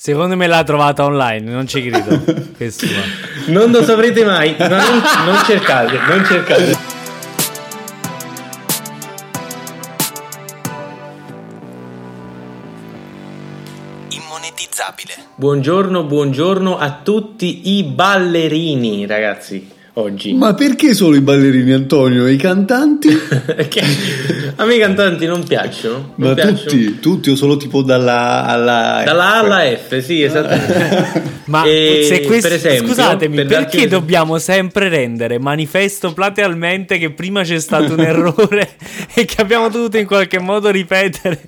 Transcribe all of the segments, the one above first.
Secondo me l'ha trovata online, non ci credo. non lo saprete mai, non, non cercate, non cercate. Immonetizzabile. Buongiorno, buongiorno a tutti i ballerini, ragazzi oggi. Ma perché solo i ballerini, Antonio? E i cantanti? a me i cantanti non piacciono. Non Ma piacciono. tutti, tutti o solo tipo dalla alla Dalla A alla F, sì, esattamente. Ma se questo, per esempio, scusatemi, per perché dobbiamo sempre rendere manifesto platealmente che prima c'è stato un errore e che abbiamo dovuto in qualche modo ripetere?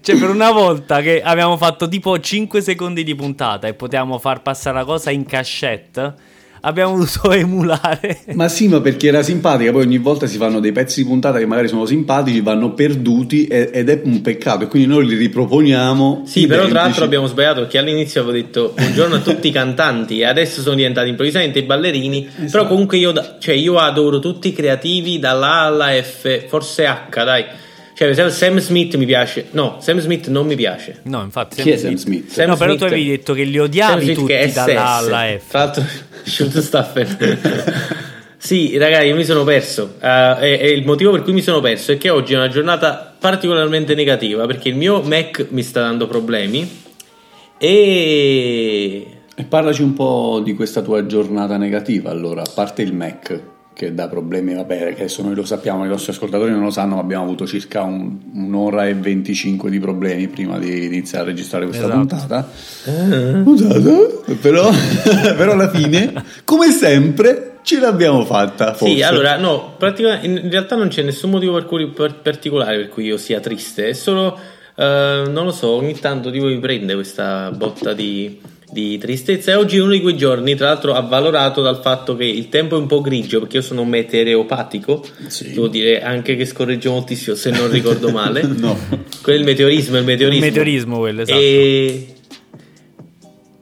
Cioè, per una volta che abbiamo fatto tipo 5 secondi di puntata e potevamo far passare la cosa in cachette abbiamo voluto emulare. Ma sì, ma perché era simpatica, poi ogni volta si fanno dei pezzi di puntata che magari sono simpatici, vanno perduti ed è un peccato e quindi noi li riproponiamo. Sì, identici. però tra l'altro abbiamo sbagliato perché all'inizio avevo detto buongiorno a tutti i cantanti e adesso sono diventati improvvisamente i ballerini, esatto. però comunque io, cioè, io adoro tutti i creativi dalla A alla F, forse H, dai. Cioè, per esempio, Sam Smith mi piace. No, Sam Smith non mi piace. No, infatti. Chi è Sam Smith? Sam no, Smith. però tu avevi detto che li odiavi tutti dalla A alla F. Tra l'altro, Schultstaffer. sì, ragazzi, io mi sono perso. Uh, e, e, il motivo per cui mi sono perso è che oggi è una giornata particolarmente negativa perché il mio Mac mi sta dando problemi. E. E parlaci un po' di questa tua giornata negativa, allora, a parte il Mac che dà problemi, vabbè, che adesso noi lo sappiamo, i nostri ascoltatori non lo sanno, ma abbiamo avuto circa un, un'ora e 25 di problemi prima di iniziare a registrare questa esatto. puntata. Uh-huh. puntata però, però alla fine, come sempre, ce l'abbiamo fatta. Forse. Sì, allora, no, praticamente in realtà non c'è nessun motivo per cui, per, particolare per cui io sia triste, è solo, uh, non lo so, ogni tanto tipo mi prende questa botta di di tristezza. E oggi è uno di quei giorni tra l'altro avvalorato dal fatto che il tempo è un po' grigio perché io sono un meteoropatico sì. devo dire anche che scorregge moltissimo se non ricordo male. No. quello è il meteorismo il meteorismo, il meteorismo quello esatto. E...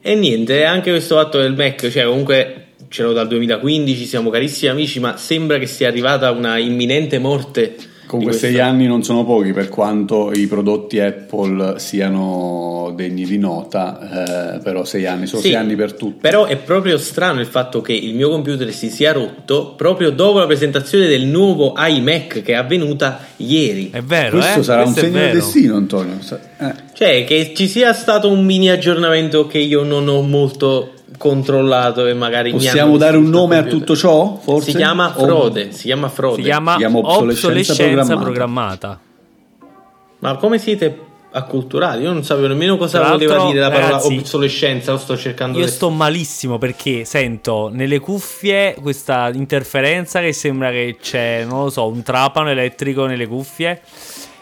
e niente anche questo fatto del Mac cioè comunque ce l'ho dal 2015 siamo carissimi amici ma sembra che sia arrivata una imminente morte Comunque sei anni non sono pochi per quanto i prodotti Apple siano degni di nota, eh, però sei anni, sono sì, sei anni per tutti. Però è proprio strano il fatto che il mio computer si sia rotto proprio dopo la presentazione del nuovo iMac che è avvenuta ieri. È vero, Questo eh? sarà Questo un segno del destino, Antonio. Eh. Cioè, che ci sia stato un mini aggiornamento che io non ho molto controllato e magari possiamo dare un nome a tutto ciò forse? si chiama frode si chiama frode si chiama, si chiama obsolescenza, obsolescenza programmata. programmata. ma come siete acculturati io non sapevo nemmeno cosa voleva dire la parola ragazzi, obsolescenza lo sto cercando io sto malissimo perché sento nelle cuffie questa interferenza che sembra che c'è non lo so un trapano elettrico nelle cuffie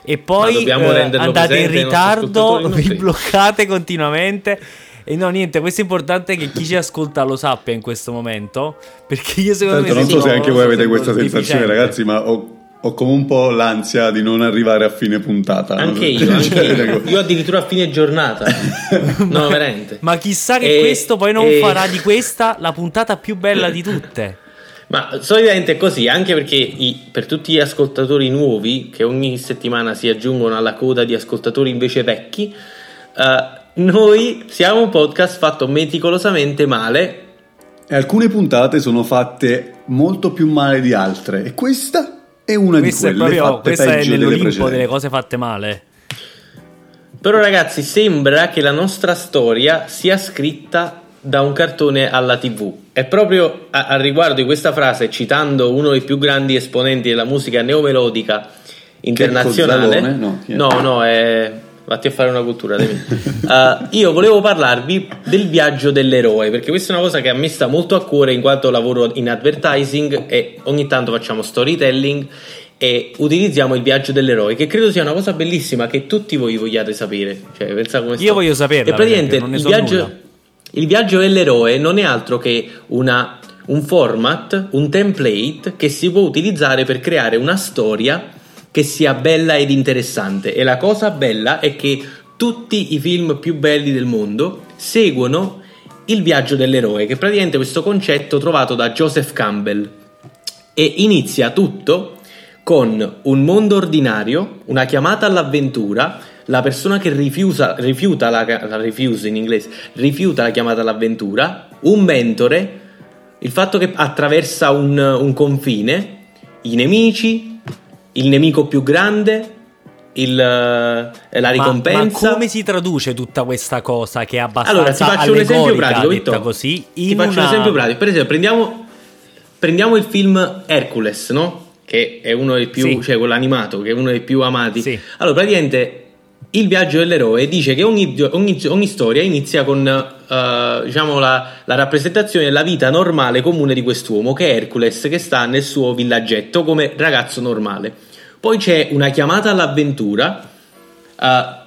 e poi eh, andate in ritardo vi bloccate continuamente e no, niente, questo è importante che chi ci ascolta lo sappia in questo momento. Perché io secondo Tanto me. Non so se anche voi avete questa sensazione, ragazzi, ma ho ho come un po' l'ansia di non arrivare a fine puntata. Anche io, anche io. io addirittura a fine giornata. no, veramente. Ma chissà che e, questo poi non e... farà di questa la puntata più bella di tutte. Ma solitamente è così, anche perché i, per tutti gli ascoltatori nuovi che ogni settimana si aggiungono alla coda di ascoltatori invece vecchi, uh, noi siamo un podcast fatto meticolosamente male. E alcune puntate sono fatte molto più male di altre. E questa è una questa di quelle. È proprio, questa è nell'Olimpo delle cose fatte male. Però, ragazzi, sembra che la nostra storia sia scritta da un cartone alla TV. E proprio a, a riguardo di questa frase, citando uno dei più grandi esponenti della musica neomelodica internazionale, no, no, no, è vatti a fare una cultura uh, io volevo parlarvi del viaggio dell'eroe perché questa è una cosa che a me sta molto a cuore in quanto lavoro in advertising e ogni tanto facciamo storytelling e utilizziamo il viaggio dell'eroe che credo sia una cosa bellissima che tutti voi vogliate sapere. Cioè, io voglio saperla e praticamente il viaggio, il viaggio dell'eroe non è altro che una, un format un template che si può utilizzare per creare una storia che sia bella ed interessante. E la cosa bella è che tutti i film più belli del mondo seguono il viaggio dell'eroe, che è praticamente questo concetto trovato da Joseph Campbell. E inizia tutto con un mondo ordinario, una chiamata all'avventura, la persona che rifiuta, rifiuta la, la refuse in inglese, rifiuta la chiamata all'avventura, un mentore, il fatto che attraversa un, un confine, i nemici, il nemico più grande, il, eh, la ricompensa. Ma, come si traduce tutta questa cosa che è abbastanza Allora, ti faccio un esempio pratico, Vittor. così. Ti faccio una... un esempio pratico. Per esempio, prendiamo, prendiamo il film Hercules, no? Che è uno dei più, sì. cioè quello animato, che è uno dei più amati. Sì. Allora, praticamente il viaggio dell'eroe dice che ogni, ogni, ogni storia inizia con uh, diciamo la, la, rappresentazione della vita normale comune di quest'uomo che è Hercules che sta nel suo villaggetto come ragazzo normale. Poi c'è una chiamata all'avventura uh,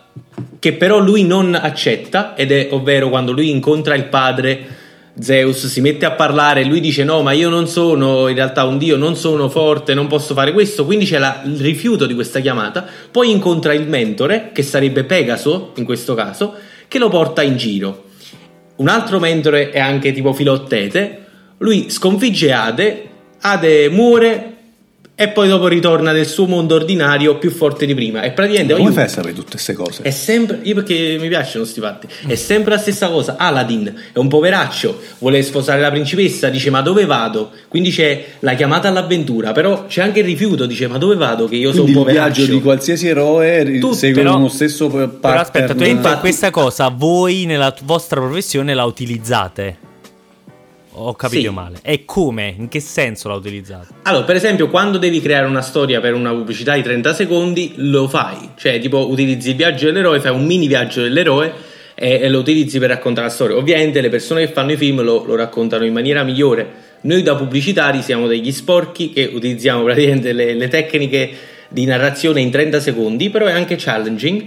che però lui non accetta, ed è ovvero quando lui incontra il padre Zeus, si mette a parlare e lui dice no, ma io non sono in realtà un dio, non sono forte, non posso fare questo, quindi c'è la, il rifiuto di questa chiamata, poi incontra il mentore, che sarebbe Pegaso in questo caso, che lo porta in giro. Un altro mentore è anche tipo Filottete, lui sconfigge Ade, Ade muore, e poi dopo ritorna nel suo mondo ordinario più forte di prima. E praticamente. Come fai a sapere tutte queste cose? È sempre. Io perché mi piacciono sti fatti. È sempre la stessa cosa. Aladdin è un poveraccio, vuole sposare la principessa, dice ma dove vado? Quindi c'è la chiamata all'avventura, però c'è anche il rifiuto, dice ma dove vado? Che io sono un poveraccio. Il viaggio di qualsiasi eroe tu, segue però, uno stesso pattern. Però aspetta, tu infatti, questa cosa voi nella vostra professione la utilizzate? Ho capito sì. male. E come? In che senso l'ha utilizzato? Allora, per esempio, quando devi creare una storia per una pubblicità di 30 secondi, lo fai. Cioè, tipo, utilizzi il viaggio dell'eroe, fai un mini viaggio dell'eroe e, e lo utilizzi per raccontare la storia. Ovviamente le persone che fanno i film lo, lo, raccontano in maniera migliore. Noi da pubblicitari siamo degli sporchi che utilizziamo praticamente le, le tecniche di narrazione in 30 secondi, però è anche challenging.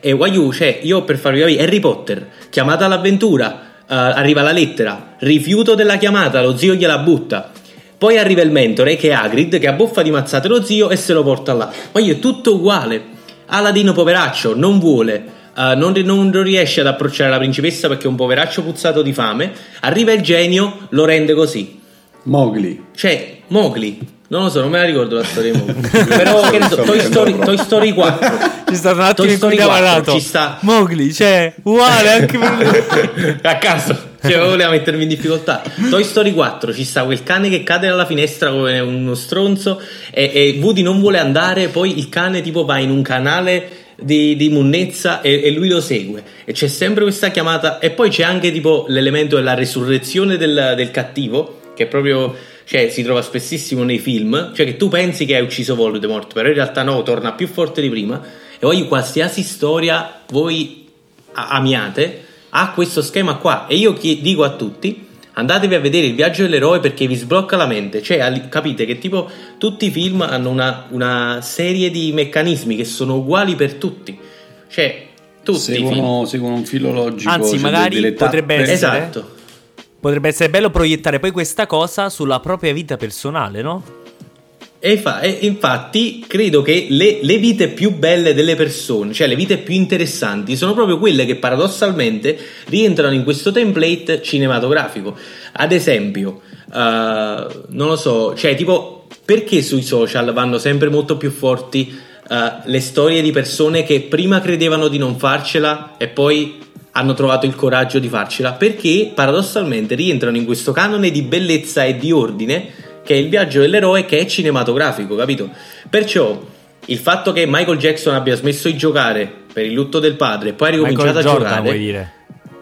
E Wayu, cioè, io per farvi capire, Harry Potter, chiamata all'avventura, arriva la lettera, rifiuto della chiamata, lo zio gliela butta. Poi arriva il mentore che è Agrid che abbuffa di mazzate lo zio e se lo porta là. Ma io è tutto uguale. Aladino poveraccio non vuole, uh, non, non, riesce ad approcciare la principessa perché è un poveraccio puzzato di fame. Arriva il genio, lo rende così. Mowgli. Cioè, Mowgli non lo so, non me la ricordo la storia di Però che ne so, Toy Story, Toy Story 4. Ci sta un attimo in cui parlato. Ci sta Mowgli, cioè, uguale anche per A caso, cioè, voleva mettermi in difficoltà. Toy Story 4 ci sta quel cane che cade dalla finestra come uno stronzo e, e Woody non vuole andare, poi il cane tipo va in un canale di, di munnezza e, e, lui lo segue e c'è sempre questa chiamata e poi c'è anche tipo l'elemento della resurrezione del, del cattivo che è proprio cioè si trova spessissimo nei film, cioè che tu pensi che hai ucciso Voldemort, però in realtà no, torna più forte di prima. E poi qualsiasi storia voi amiate ha questo schema qua. E io dico a tutti andatevi a vedere il viaggio dell'eroe perché vi sblocca la mente. Cioè capite che tipo tutti i film hanno una, una serie di meccanismi che sono uguali per tutti. Cioè tutti seguono, seguono un filo logico anzi cioè magari potrebbe essere. Esatto Potrebbe essere bello proiettare poi questa cosa sulla propria vita personale, no? E, fa, e infatti credo che le, le, vite più belle delle persone, cioè le vite più interessanti, sono proprio quelle che paradossalmente rientrano in questo template cinematografico. Ad esempio, uh, non lo so, cioè tipo perché sui social vanno sempre molto più forti uh, le storie di persone che prima credevano di non farcela e poi hanno trovato il coraggio di farcela perché paradossalmente rientrano in questo canone di bellezza e di ordine che è il viaggio dell'eroe che è cinematografico, capito? Perciò il fatto che Michael Jackson abbia smesso di giocare per il lutto del padre e poi ha ricominciato Michael a Jordan, giocare vuoi dire?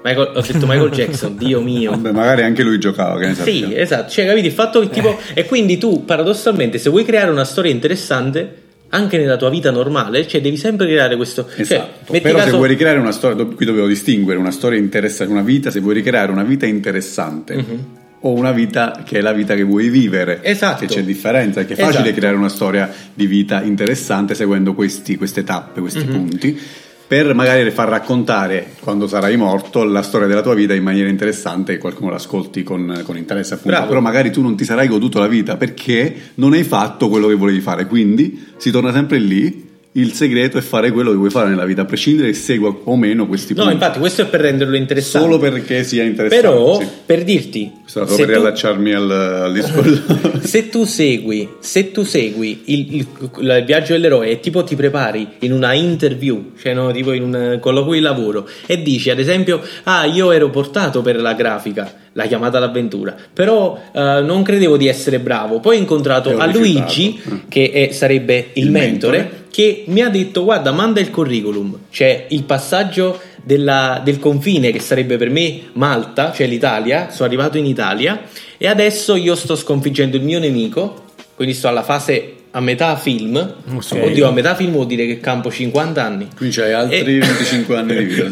Michael, ho detto Michael Jackson, Dio mio. Vabbè, magari anche lui giocava. Che ne sì, esatto. Cioè, capito? Il fatto che tipo. Eh. E quindi tu, paradossalmente, se vuoi creare una storia interessante, anche nella tua vita normale, cioè devi sempre creare questo. Cioè, esatto. Cioè, Però caso... se vuoi ricreare una storia, qui dovevo distinguere una storia interessante, una vita, se vuoi ricreare una vita interessante. Mm-hmm. O una vita che è la vita che vuoi vivere. Esatto. Che c'è differenza, che è facile esatto. creare una storia di vita interessante seguendo questi, queste tappe, questi mm-hmm. punti per magari far raccontare quando sarai morto la storia della tua vita in maniera interessante e qualcuno l'ascolti con, con interesse appunto Bravo. però magari tu non ti sarai goduto la vita perché non hai fatto quello che volevi fare quindi si torna sempre lì il segreto è fare quello che vuoi fare nella vita, a prescindere che segua o meno questi punti. No, infatti, questo è per renderlo interessante. Solo perché sia interessante. Però, sì. per dirti. Solo per tu... riallacciarmi al, al discorso. se tu segui, se tu segui il, il, il, viaggio dell'eroe e tipo ti prepari in una interview, cioè no, tipo in un colloquio di lavoro, e dici ad esempio, ah, io ero portato per la grafica la chiamata d'avventura. Però uh, non credevo di essere bravo. Poi ho incontrato a Luigi, che è, sarebbe il, il mentore, mentore, che mi ha detto: Guarda, manda il curriculum. C'è il passaggio della, del confine, che sarebbe per me Malta, cioè l'Italia. Sono arrivato in Italia e adesso io sto sconfiggendo il mio nemico. Quindi sto alla fase a metà film. Okay. Oddio, a metà film vuol dire che campo 50 anni. Quindi c'hai altri e... 25 anni di vita.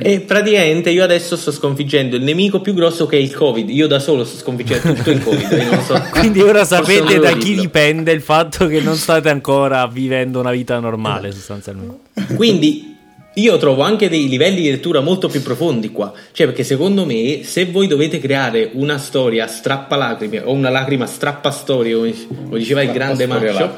E praticamente io adesso sto sconfiggendo il nemico più grosso che è il Covid. Io da solo sto sconfiggendo tutto il Covid. So. Quindi ora sapete da chi dirlo. dipende il fatto che non state ancora vivendo una vita normale, sostanzialmente. Quindi io trovo anche dei livelli di lettura molto più profondi qua, cioè perché secondo me se voi dovete creare una storia strappa lacrime o una lacrima strappa storia, come diceva il grande Maccio,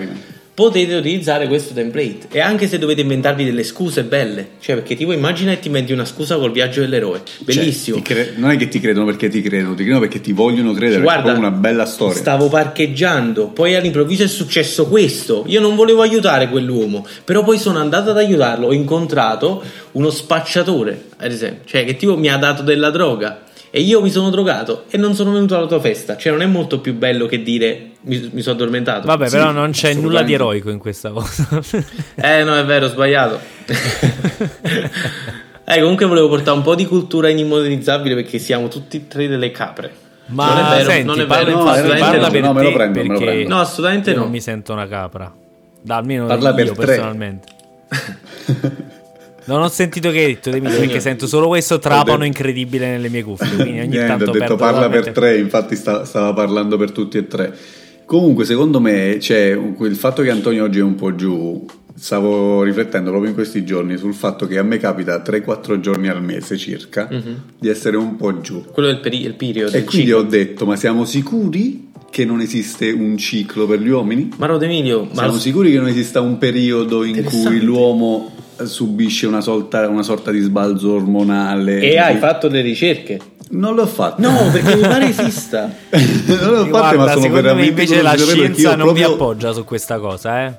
potete utilizzare questo template. E anche se dovete inventarvi delle scuse belle. Cioè perché tipo immagina che ti inventi una scusa col viaggio dell'eroe. Cioè, bellissimo. cioè, cre- non è che ti credono perché ti credono ti credono perché ti vogliono credere. Guarda è una bella storia. stavo parcheggiando poi all'improvviso è successo questo. Io non volevo aiutare quell'uomo però poi sono andato ad aiutarlo ho incontrato uno spacciatore ad esempio. Cioè che tipo mi ha dato della droga e io mi sono drogato e non sono venuto alla tua festa. Cioè, non è molto più bello che dire mi, mi sono addormentato. Vabbè, sì, però non c'è nulla di eroico in questa cosa. eh, no, è vero, ho sbagliato. eh, comunque volevo portare un po' di cultura inimmodernizzabile perché siamo tutti e tre delle capre. Ma non è vero, senti, non è vero, no, assolutamente no. no, me lo prendo, me lo prendo. No, assolutamente no. Non mi sento una capra. Da almeno parla io per personalmente. Non ho sentito che hai detto, Emilio, perché sento solo questo trapano incredibile nelle mie cuffie. Quindi ogni Niente, tanto ho detto parla per tre, infatti sta, stava parlando per tutti e tre. Comunque, secondo me, c'è il fatto che Antonio oggi è un po' giù. Stavo riflettendo proprio in questi giorni sul fatto che a me capita 3-4 giorni al mese circa mm-hmm. di essere un po' giù. Quello è il, peri- il periodo. E quindi ciclo. ho detto: ma siamo sicuri che non esiste un ciclo per gli uomini? Ma Emilio, siamo ma... sicuri che non esista un periodo in cui l'uomo subisce una sorta, una sorta di sbalzo ormonale. E hai fatto le ricerche? Non l'ho fatto. No, perché mi pare esista. non l'ho fatto, ma sono veramente me invece la scienza non proprio... mi appoggia su questa cosa, eh.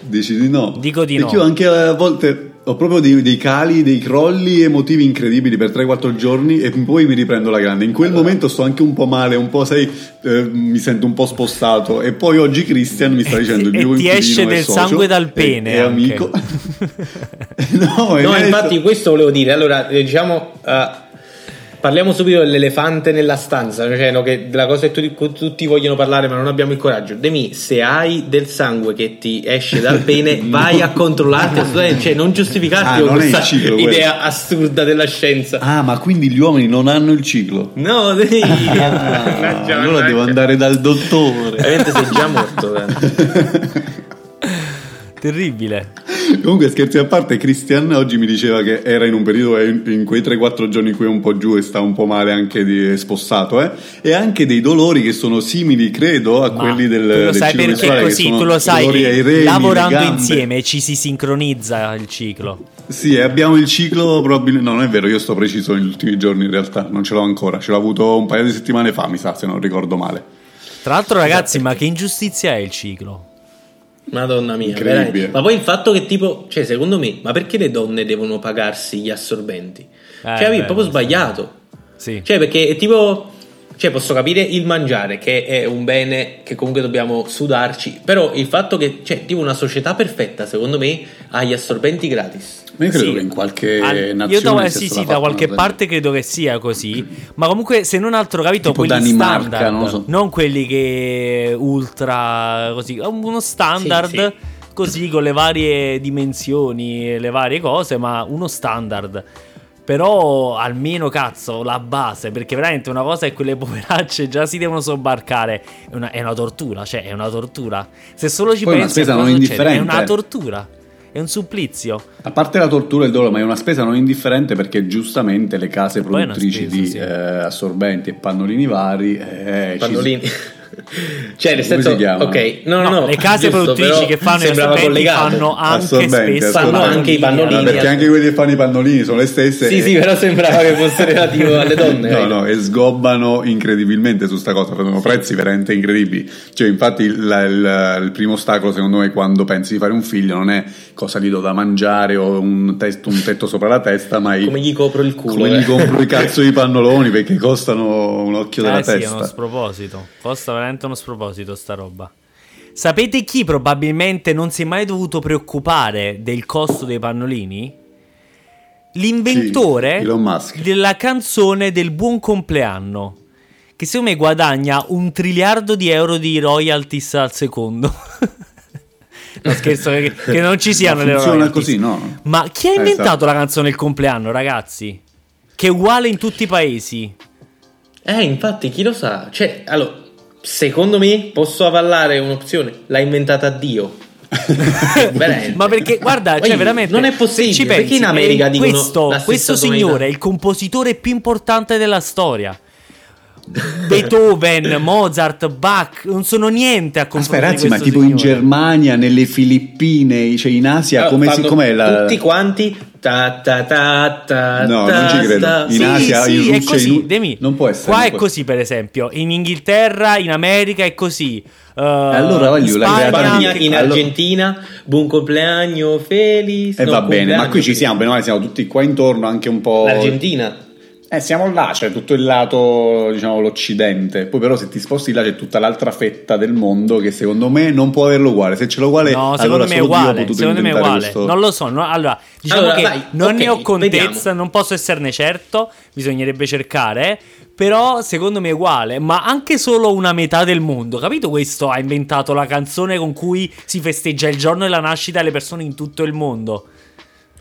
Dici di no? Dico di perché no. io anche a volte ho proprio dei, dei, cali, dei crolli emotivi incredibili per 3-4 giorni e poi mi riprendo la grande. In quel allora. momento sto anche un po' male, un po', sai, eh, mi sento un po' spostato. E poi oggi Christian mi sta dicendo: il mio ti esce del sangue dal pene. È amico. no, no infatti, questo volevo dire. Allora, diciamo. Uh, Parliamo subito dell'elefante nella stanza, cioè no, che della cosa che tutti, tutti, vogliono parlare ma non abbiamo il coraggio. Demi, se hai del sangue che ti esce dal pene, vai a controllarti, assolutamente, cioè non giustificarti ah, con questa ciclo, idea quello. assurda della scienza. Ah, ma quindi gli uomini non hanno il ciclo? No, devi... ah, allora devo andare dal dottore. Ovviamente sei già morto. Eh. Terribile. Comunque, scherzi a parte, Christian oggi mi diceva che era in un periodo in quei 3-4 giorni in cui è un po' giù e sta un po' male anche di spossato, eh? e anche dei dolori che sono simili, credo, a Ma quelli del, tu lo sai del perché così, tu lo sai che reni, lavorando insieme ci si sincronizza il ciclo. Sì, abbiamo il ciclo probabilmente. No, non è vero, io sto preciso negli ultimi giorni in realtà, non ce l'ho ancora, ce l'ho avuto un paio di settimane fa, mi sa, se non ricordo male. Tra l'altro, ragazzi, esatto. ma che ingiustizia è il ciclo? Madonna mia, veramente. Ma poi il fatto che tipo, cioè secondo me, ma perché le donne devono pagarsi gli assorbenti? Eh, cioè, beh, è proprio sbagliato. Sì. Cioè, perché è tipo cioè, posso capire il mangiare, che è un bene che comunque dobbiamo sudarci, però il fatto che, cioè, tipo una società perfetta, secondo me, ha gli assorbenti gratis. Ma io credo sì. che in qualche Al, nazione io do, sì, sì, da qualche parte credo che sia così, ma comunque se non altro capito tipo quelli standard, non, so. non, quelli che ultra così, uno standard sì, sì. così con le varie dimensioni e le varie cose, ma uno standard però almeno cazzo la base, perché veramente una cosa è quelle poveracce già si devono sobbarcare, è una, è una tortura, cioè è una tortura. Se solo ci Poi pensi, una spesa non indifferente. è una tortura. È un supplizio. A parte la tortura e il dolore, ma è una spesa non indifferente perché giustamente le case produttrici spesa, di sì. eh, assorbenti e pannolini vari. Eh, pannolini. Ci, cioè, nel senso, ok, no, no, no, le case giusto, produttrici che fanno i assorbenti fanno anche spesso fanno anche i pannolini. Allora, perché anche quelli che fanno i pannolini sono le stesse. Sì, e... sì, però sembrava che fosse relativo alle donne. no, no, e sgobbano incredibilmente su sta cosa, fanno prezzi veramente incredibili. Cioè, infatti, la, il, il, primo ostacolo, secondo me, quando pensi di fare un figlio, non è cosa gli do da mangiare o un, testo, un tetto sopra la testa, ma come gli copro il culo. Come eh. gli compro i cazzo di pannoloni perché costano un occhio della eh, testa. Sì, è uno sproposito. Costa veramente uno sproposito sta roba. Sapete chi probabilmente non si è mai dovuto preoccupare del costo dei pannolini? L'inventore sì, della canzone del buon compleanno. Che secondo me guadagna un triliardo di euro di royalties al secondo. no scherzo, che, che, non ci siano le royalties. così, no? Ma chi ha inventato esatto. la canzone del compleanno, ragazzi? Che è uguale in tutti i paesi. Eh, infatti, chi lo sa? Cioè, allora, secondo me posso avallare un'opzione. L'ha inventata Dio. Ma perché, guarda, cioè, veramente. Non è possibile. Ci pensi, perché in America dicono. Questo, questo signore è il compositore più importante della storia. Beethoven, Mozart, Bach non sono niente a confronto Aspetta, ragazzi, ma tipo signore. in Germania, nelle Filippine, cioè in Asia, allora, come si, com'è la... Tutti quanti Ta, ta, ta, ta, no, ta, non ci credo. In sì, Asia, sì, in è così. In... Demi, non può essere. Qua è così, per esempio. In Inghilterra, in America è così. Uh, allora voglio in, Spagna, in Argentina, allora... buon compleanno, felice. E eh, va bene, ma qui ci siamo, bene, siamo tutti qua intorno, anche un po'. L'Argentina. Eh, siamo là, c'è tutto il lato, diciamo, l'occidente. Poi, però, se ti sposti là c'è tutta l'altra fetta del mondo che secondo me non può averlo uguale. Se ce l'ho uguale, no, secondo allora me è uguale. Secondo me è uguale. Questo... Non lo so. No, allora, diciamo allora, che vai, non okay, ne ho contezza, vediamo. non posso esserne certo. Bisognerebbe cercare. Però secondo me è uguale, ma anche solo una metà del mondo. Capito questo? Ha inventato la canzone con cui si festeggia il giorno della nascita delle persone in tutto il mondo.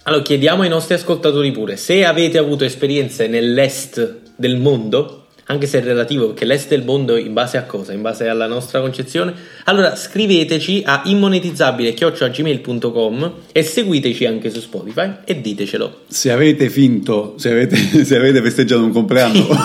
Allora chiediamo ai nostri ascoltatori pure se avete avuto esperienze nell'est del mondo anche se è relativo perché l'est del mondo in base a cosa? In base alla nostra concezione. Allora scriveteci a immonetizzabile.gmail.com e seguiteci anche su Spotify e ditecelo. Se avete finto, se avete, se avete festeggiato un compleanno,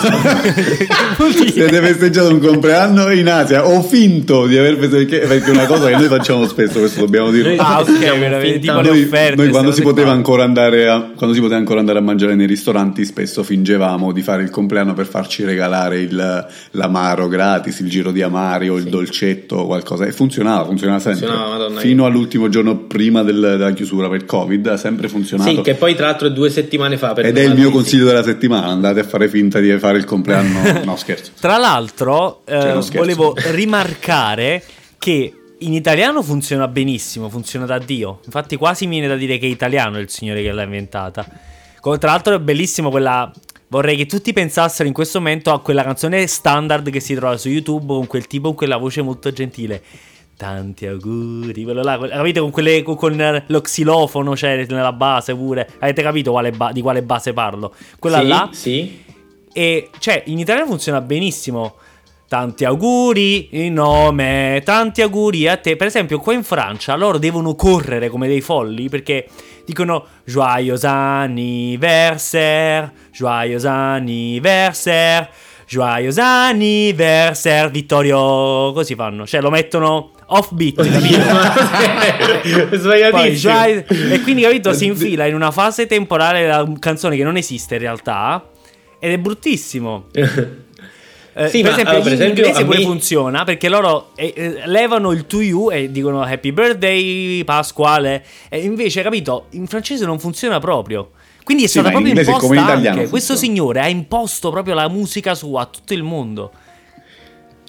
se avete festeggiato un compleanno in Asia o finto di aver festeggiato, perché è una cosa che noi facciamo spesso, questo dobbiamo dire. Ah, ok, tipo noi, offerte, noi quando si poteva ancora andare a, quando si poteva ancora andare a mangiare nei ristoranti, spesso fingevamo di fare il compleanno per farci regalare regalare il, l'amaro gratis, il giro di amari o il sì. dolcetto o qualcosa. E funzionava, funzionava sempre. Funzionava, Fino all'ultimo giorno prima del, della chiusura per Covid ha sempre funzionato. Sì, che poi tra l'altro due settimane fa. Ed è il mio consiglio della settimana, andate a fare finta di fare il compleanno. No, scherzo. tra l'altro, eh, volevo rimarcare che in italiano funziona benissimo, funziona da Dio. Infatti, quasi mi viene da dire che è italiano il signore che l'ha inventata. Tra l'altro, è bellissimo quella Vorrei che tutti pensassero in questo momento a quella canzone standard che si trova su YouTube con quel tipo con quella voce molto gentile. Tanti auguri, quello là, capite con, quelle, con lo xilofono c'è cioè, nella base pure. Avete capito quale ba- di quale base parlo? Quella sì, là. Sì. E cioè, in italiano funziona benissimo. Tanti auguri in nome, tanti auguri a te. Per esempio, qua in Francia loro devono correre come dei folli perché dicono Joyeux anniversaire, joyeux anniversaire, joyeux anniversaire, Vittorio. Così fanno, cioè lo mettono offbeat, capito? Sbagliatissimo. Poi, e quindi, capito, si infila in una fase temporale la canzone che non esiste in realtà. Ed è bruttissimo. Eh, sì, per, ma, esempio, allora, per esempio, in inglese pure me... funziona perché loro eh, eh, levano il to you e dicono happy birthday, Pasquale. E invece, capito, in francese non funziona proprio. Quindi è sì, stata proprio imposta anche. Questo signore ha imposto proprio la musica sua a tutto il mondo.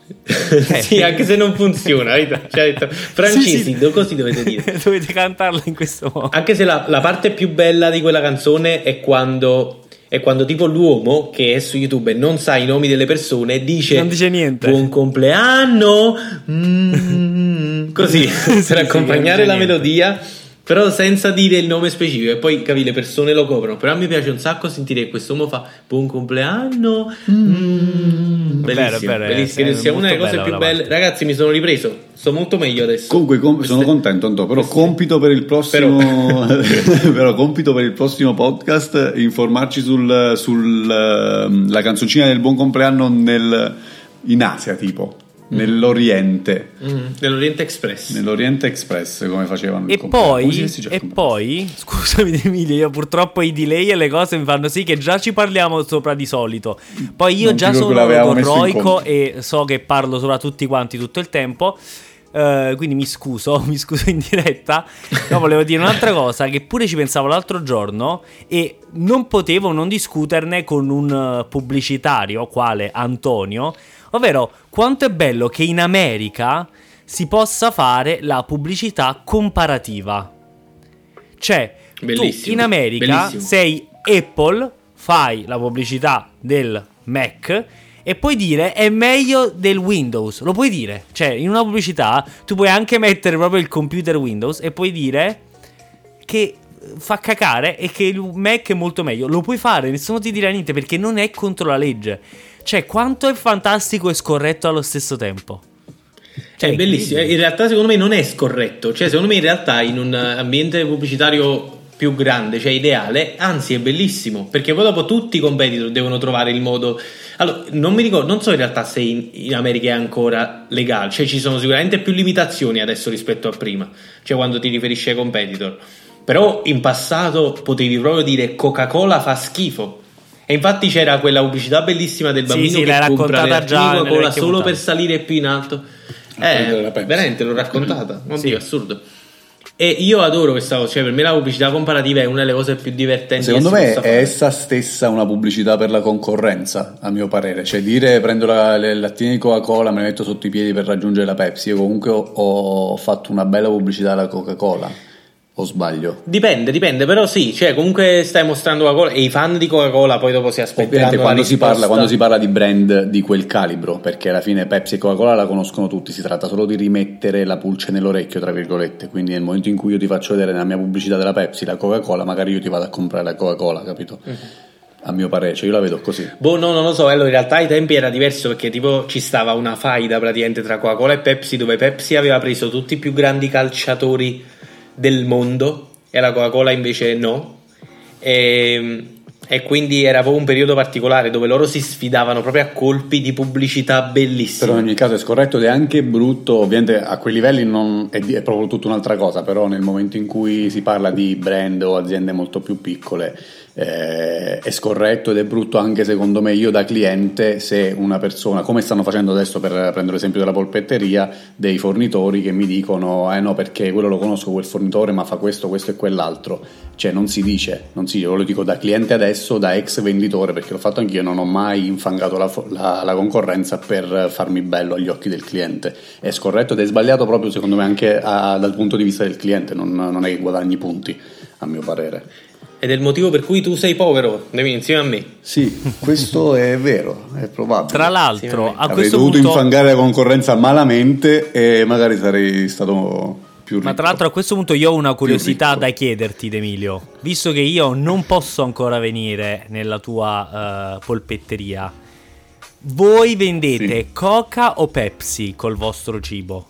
sì, anche se non funziona, cioè, detto, francesi, sì, sì. così dovete dire. dovete cantarla in questo modo. Anche se la, la parte più bella di quella canzone è quando è quando tipo l'uomo che è su YouTube e non sa i nomi delle persone dice, non dice niente. buon compleanno mm, così sì, per accompagnare sì, la niente. melodia però senza dire il nome specifico e poi capi le persone lo coprono. Però a me piace un sacco sentire che questo uomo fa buon compleanno mm. bellissimo, vero, bellissimo. È, sia una delle cose più belle. ragazzi mi sono ripreso. Sto molto meglio adesso. Comunque com- sono contento Anto, però queste... compito per il prossimo però... però... compito per il prossimo podcast informarci sulla sul, uh, canzoncina del buon compleanno nel, in Asia tipo nell'Oriente. Mm, nell'Oriente Express. Nell'Oriente Express, come facevano E poi, e poi, scusami Emilio, io purtroppo i delay e le cose mi fanno sì che già ci parliamo sopra di solito. Poi io non già sono logorroico e so che parlo sopra tutti quanti tutto il tempo. Uh, quindi mi scuso, mi scuso in diretta. No, volevo dire un'altra cosa che pure ci pensavo l'altro giorno e non potevo non discuterne con un pubblicitario, quale Antonio, ovvero quanto è bello che in America si possa fare la pubblicità comparativa. Cioè, bellissimo, tu in America bellissimo. sei Apple, fai la pubblicità del Mac e puoi dire è meglio del Windows. Lo puoi dire. Cioè, in una pubblicità tu puoi anche mettere proprio il computer Windows e puoi dire che fa cacare e che il Mac è molto meglio. Lo puoi fare, nessuno ti dirà niente perché non è contro la legge. Cioè, quanto è fantastico e scorretto allo stesso tempo. Cioè, è bellissimo. In realtà, secondo me, non è scorretto. Cioè, secondo me, in realtà, in un ambiente pubblicitario più grande, cioè ideale, anzi, è bellissimo. Perché poi dopo tutti i competitor devono trovare il modo allora, non mi ricordo, non so in realtà se in, in, America è ancora legale, cioè ci sono sicuramente più limitazioni adesso rispetto a prima, cioè quando ti riferisci ai competitor. Però in passato potevi proprio dire Coca-Cola fa schifo. E infatti c'era quella pubblicità bellissima del bambino sì, sì, che compra la Coca-Cola solo per salire più in alto. Eh, veramente l'ho raccontata. Oddio, sì. assurdo. E io adoro questa cosa, cioè per me la pubblicità comparativa è una delle cose più divertenti. Secondo me è essa stessa una pubblicità per la concorrenza, a mio parere. Cioè dire prendo la, le lattine di Coca-Cola, me le metto sotto i piedi per raggiungere la Pepsi. Io comunque ho, ho fatto una bella pubblicità alla Coca-Cola o sbaglio? Dipende, dipende, però sì, cioè comunque stai mostrando Coca-Cola e i fan di Coca-Cola poi dopo si aspettano quando si, parla, quando si parla di brand di quel calibro, perché alla fine Pepsi e Coca-Cola la conoscono tutti, si tratta solo di rimettere la pulce nell'orecchio, tra virgolette, quindi nel momento in cui io ti faccio vedere nella mia pubblicità della Pepsi la Coca-Cola, magari io ti vado a comprare la Coca-Cola, capito? Uh-huh a mio parere, cioè io la vedo così. Boh, no, non lo so, allora in realtà ai tempi era diverso perché tipo ci stava una faida praticamente tra Coca-Cola e Pepsi dove Pepsi aveva preso tutti i più grandi calciatori del mondo e la Coca-Cola invece no. E, e, quindi era proprio un periodo particolare dove loro si sfidavano proprio a colpi di pubblicità bellissime. Però in ogni caso è scorretto ed è anche brutto, ovviamente a quei livelli non, è, è proprio tutta un'altra cosa, però nel momento in cui si parla di brand o aziende molto più piccole eh, è scorretto ed è brutto anche secondo me io da cliente se una persona, come stanno facendo adesso per prendere l'esempio della polpetteria, dei fornitori che mi dicono eh no perché quello lo conosco quel fornitore ma fa questo, questo e quell'altro, cioè non si dice, non si dice, lo dico da cliente adesso, da ex venditore perché l'ho fatto anch'io, non ho mai infangato la, la, la concorrenza per farmi bello agli occhi del cliente, è scorretto ed è sbagliato proprio secondo me anche a, dal punto di vista del cliente, non, non è che guadagni punti a mio parere ed è il motivo per cui tu sei povero, devi insieme a me. Sì, questo è vero, è probabile. Tra l'altro, a Avrei questo dovuto punto... infangare la concorrenza malamente e magari sarei stato più ricco. Ma tra l'altro a questo punto io ho una curiosità da chiederti, Emilio. Visto che io non posso ancora venire nella tua uh, polpetteria, voi vendete sì. Coca o Pepsi col vostro cibo?